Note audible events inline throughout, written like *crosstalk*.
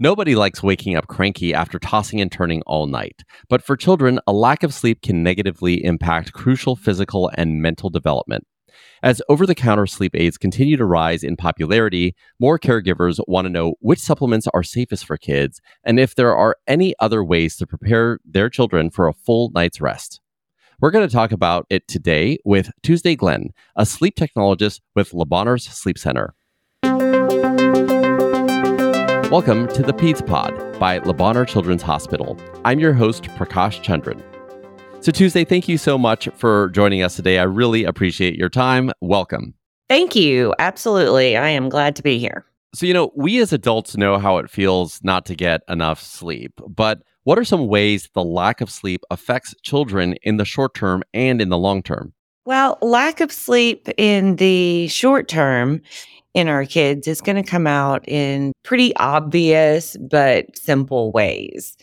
Nobody likes waking up cranky after tossing and turning all night. But for children, a lack of sleep can negatively impact crucial physical and mental development. As over the counter sleep aids continue to rise in popularity, more caregivers want to know which supplements are safest for kids and if there are any other ways to prepare their children for a full night's rest. We're going to talk about it today with Tuesday Glenn, a sleep technologist with Le Sleep Center. Welcome to the Peds Pod by Le Bonheur Children's Hospital. I'm your host, Prakash Chandran. So, Tuesday, thank you so much for joining us today. I really appreciate your time. Welcome. Thank you. Absolutely. I am glad to be here. So, you know, we as adults know how it feels not to get enough sleep, but what are some ways the lack of sleep affects children in the short term and in the long term? Well, lack of sleep in the short term in our kids is going to come out in pretty obvious but simple ways.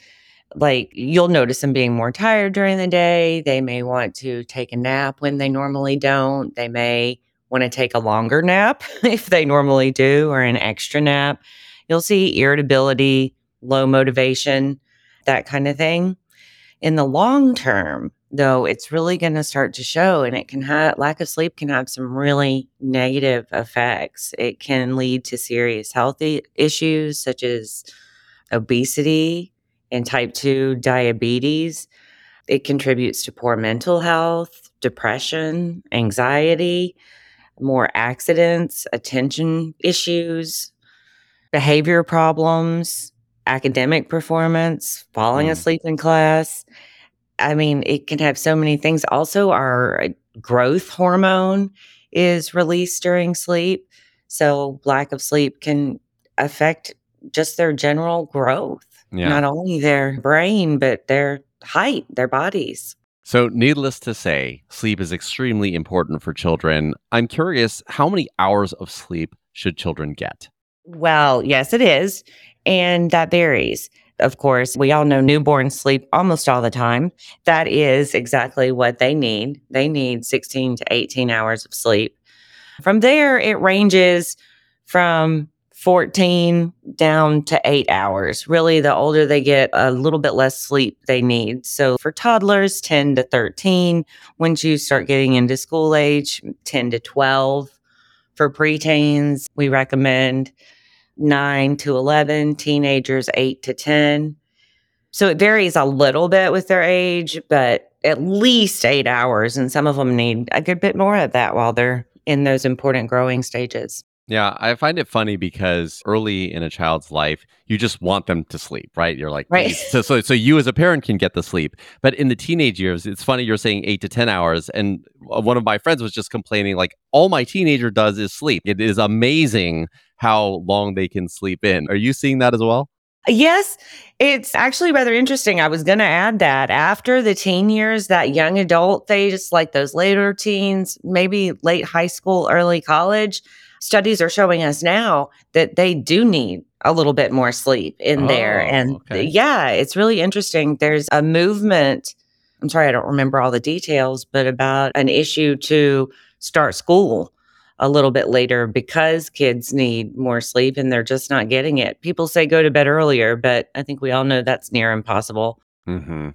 Like you'll notice them being more tired during the day. They may want to take a nap when they normally don't. They may want to take a longer nap *laughs* if they normally do, or an extra nap. You'll see irritability, low motivation, that kind of thing. In the long term, though, it's really going to start to show, and it can have lack of sleep can have some really negative effects. It can lead to serious health issues such as obesity and type 2 diabetes. It contributes to poor mental health, depression, anxiety, more accidents, attention issues, behavior problems, academic performance, falling mm. asleep in class. I mean, it can have so many things. Also, our uh, growth hormone is released during sleep. So, lack of sleep can affect just their general growth, yeah. not only their brain, but their height, their bodies. So, needless to say, sleep is extremely important for children. I'm curious, how many hours of sleep should children get? Well, yes, it is. And that varies. Of course, we all know newborns sleep almost all the time. That is exactly what they need. They need 16 to 18 hours of sleep. From there, it ranges from 14 down to eight hours. Really, the older they get, a little bit less sleep they need. So for toddlers, 10 to 13. Once you start getting into school age, 10 to 12. For preteens, we recommend 9 to 11, teenagers 8 to 10. So it varies a little bit with their age, but at least eight hours. And some of them need a good bit more of that while they're in those important growing stages. Yeah, I find it funny because early in a child's life, you just want them to sleep, right? You're like, right. So, so, so you as a parent can get the sleep. But in the teenage years, it's funny you're saying eight to 10 hours. And one of my friends was just complaining, like, all my teenager does is sleep. It is amazing how long they can sleep in. Are you seeing that as well? Yes, it's actually rather interesting. I was going to add that after the teen years, that young adult phase, like those later teens, maybe late high school, early college, studies are showing us now that they do need a little bit more sleep in oh, there. And okay. yeah, it's really interesting. There's a movement. I'm sorry, I don't remember all the details, but about an issue to start school a little bit later because kids need more sleep and they're just not getting it. People say go to bed earlier, but I think we all know that's near impossible. Mm-hmm.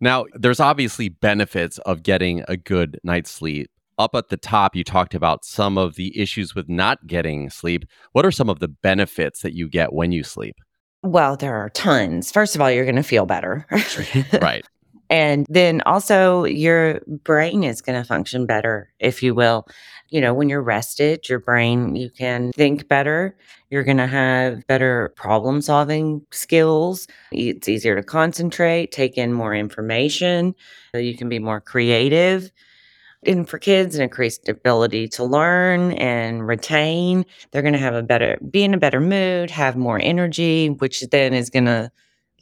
Now, there's obviously benefits of getting a good night's sleep. Up at the top, you talked about some of the issues with not getting sleep. What are some of the benefits that you get when you sleep? Well, there are tons. First of all, you're going to feel better. *laughs* right. And then also, your brain is going to function better, if you will you know, when you're rested, your brain, you can think better. You're going to have better problem solving skills. It's easier to concentrate, take in more information. You can be more creative. And for kids, an increased ability to learn and retain. They're going to have a better, be in a better mood, have more energy, which then is going to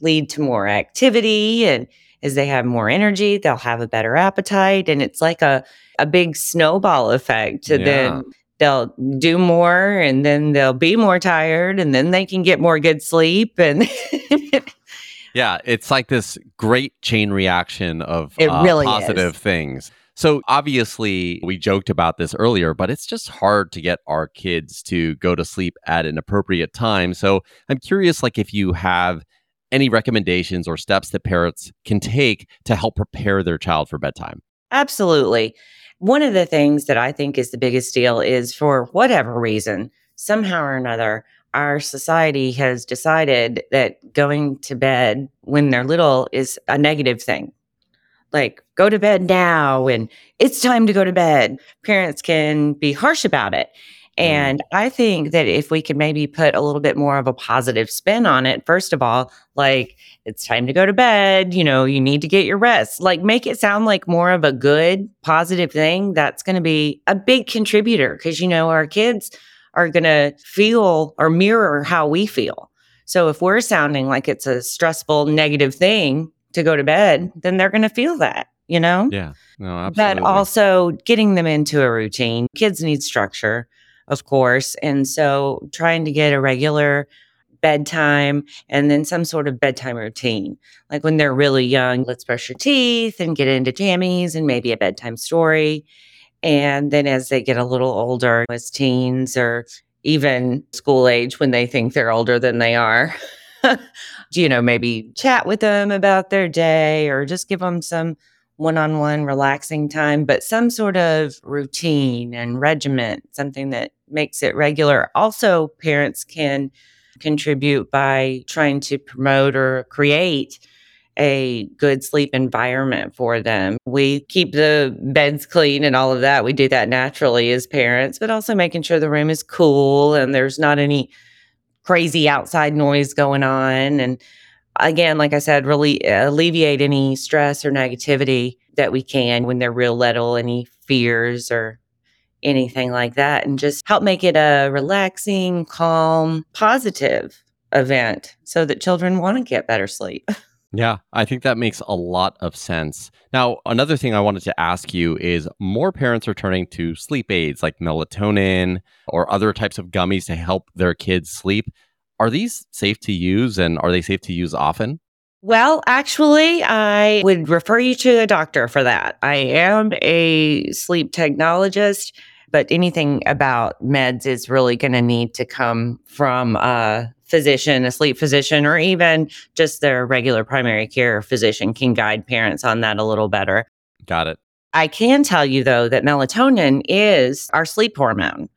lead to more activity. And as they have more energy, they'll have a better appetite. And it's like a, a big snowball effect. Yeah. Then they'll do more and then they'll be more tired and then they can get more good sleep and *laughs* yeah it's like this great chain reaction of it uh, really positive is. things So obviously, we joked about this earlier, but it's just hard to get our kids to go to sleep at an appropriate time. So I'm curious, like, if you have any recommendations or steps that parents can take to help prepare their child for bedtime. Absolutely. One of the things that I think is the biggest deal is for whatever reason, somehow or another, our society has decided that going to bed when they're little is a negative thing like go to bed now and it's time to go to bed. Parents can be harsh about it. Mm. And I think that if we could maybe put a little bit more of a positive spin on it, first of all, like it's time to go to bed, you know, you need to get your rest, like make it sound like more of a good, positive thing. That's going to be a big contributor because, you know, our kids are going to feel or mirror how we feel. So if we're sounding like it's a stressful, negative thing, to go to bed, then they're going to feel that, you know? Yeah. No, absolutely. But also getting them into a routine. Kids need structure, of course. And so trying to get a regular bedtime and then some sort of bedtime routine. Like when they're really young, let's brush your teeth and get into jammies and maybe a bedtime story. And then as they get a little older, as teens or even school age, when they think they're older than they are, *laughs* *laughs* you know, maybe chat with them about their day or just give them some one on one relaxing time, but some sort of routine and regiment, something that makes it regular. Also, parents can contribute by trying to promote or create a good sleep environment for them. We keep the beds clean and all of that. We do that naturally as parents, but also making sure the room is cool and there's not any crazy outside noise going on. And again, like I said, really uh, alleviate any stress or negativity that we can when they're real little, any fears or anything like that, and just help make it a relaxing, calm, positive event so that children want to get better sleep. *laughs* Yeah, I think that makes a lot of sense. Now, another thing I wanted to ask you is more parents are turning to sleep aids like melatonin or other types of gummies to help their kids sleep. Are these safe to use and are they safe to use often? Well, actually, I would refer you to a doctor for that. I am a sleep technologist but anything about meds is really going to need to come from a physician, a sleep physician, or even just their regular primary care physician can guide parents on that a little better. Got it. I can tell you though that melatonin is our sleep hormone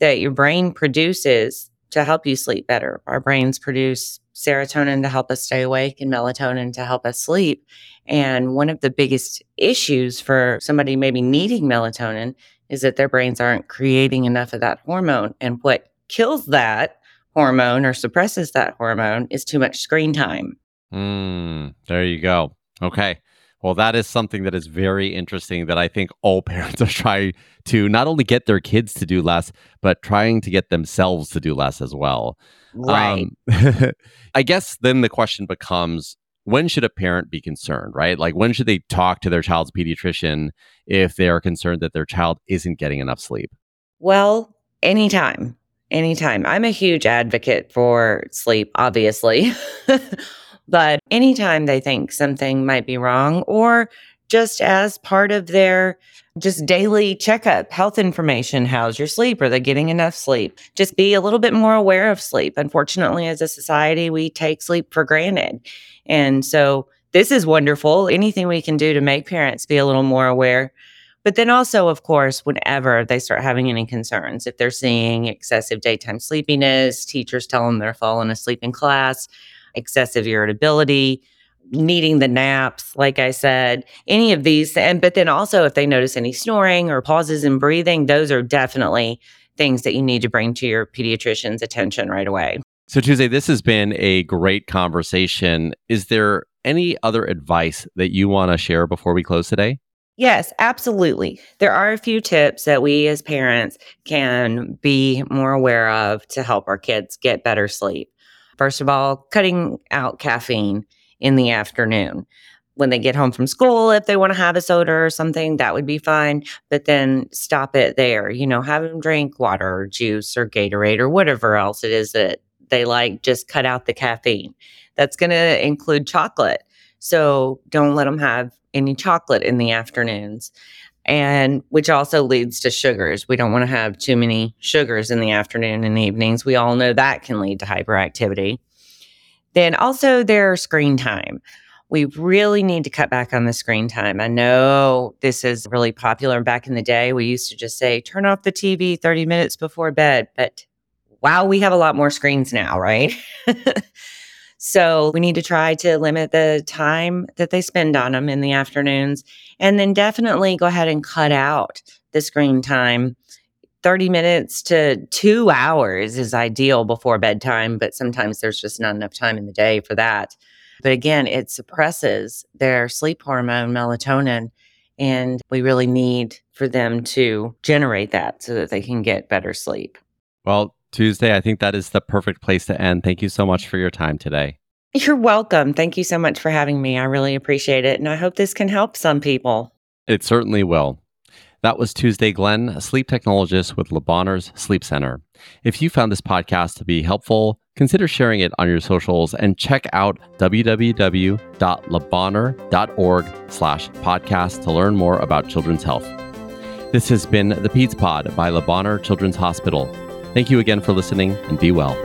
that your brain produces to help you sleep better. Our brains produce serotonin to help us stay awake and melatonin to help us sleep. And one of the biggest issues for somebody maybe needing melatonin is that their brains aren't creating enough of that hormone. And what kills that hormone or suppresses that hormone is too much screen time. Mm, there you go. Okay. Well, that is something that is very interesting that I think all *laughs* parents are trying to not only get their kids to do less, but trying to get themselves to do less as well. Right. Um, *laughs* I guess then the question becomes when should a parent be concerned, right? Like when should they talk to their child's pediatrician if they are concerned that their child isn't getting enough sleep? Well, anytime. Anytime. I'm a huge advocate for sleep, obviously. *laughs* but anytime they think something might be wrong or just as part of their just daily checkup, health information. How's your sleep? Are they getting enough sleep? Just be a little bit more aware of sleep. Unfortunately, as a society, we take sleep for granted. And so this is wonderful. Anything we can do to make parents be a little more aware. But then also, of course, whenever they start having any concerns, if they're seeing excessive daytime sleepiness, teachers tell them they're falling asleep in class, excessive irritability, needing the naps, like I said, any of these. And but then also, if they notice any snoring or pauses in breathing, those are definitely things that you need to bring to your pediatrician's attention right away. So, Tuesday, this has been a great conversation. Is there any other advice that you want to share before we close today? Yes, absolutely. There are a few tips that we as parents can be more aware of to help our kids get better sleep. First of all, cutting out caffeine in the afternoon. When they get home from school, if they want to have a soda or something, that would be fine. But then stop it there. You know, have them drink water or juice or Gatorade or whatever else it is that they like just cut out the caffeine. That's going to include chocolate. So don't let them have any chocolate in the afternoons. and which also leads to sugars. We don't want to have too many sugars in the afternoon and evenings. We all know that can lead to hyperactivity. Then also their screen time. We really need to cut back on the screen time. I know this is really popular back in the day. We used to just say, turn off the TV 30 minutes before bed. But wow, we have a lot more screens now, right? *laughs* So we need to try to limit the time that they spend on them in the afternoons. And then definitely go ahead and cut out the screen time. 30 minutes to two hours is ideal before bedtime, but sometimes there's just not enough time in the day for that. But again, it suppresses their sleep hormone, melatonin, and we really need for them to generate that so that they can get better sleep. Well, Tuesday. I think that is the perfect place to end. Thank you so much for your time today. You're welcome. Thank you so much for having me. I really appreciate it. And I hope this can help some people. It certainly will. That was Tuesday Glenn, a sleep technologist with Le Bonheur Sleep Center. If you found this podcast to be helpful, consider sharing it on your socials and check out www.lebonheur.org slash podcast to learn more about children's health. This has been the Peds Pod by Le Bonheur Children's Hospital. Thank you again for listening and be well.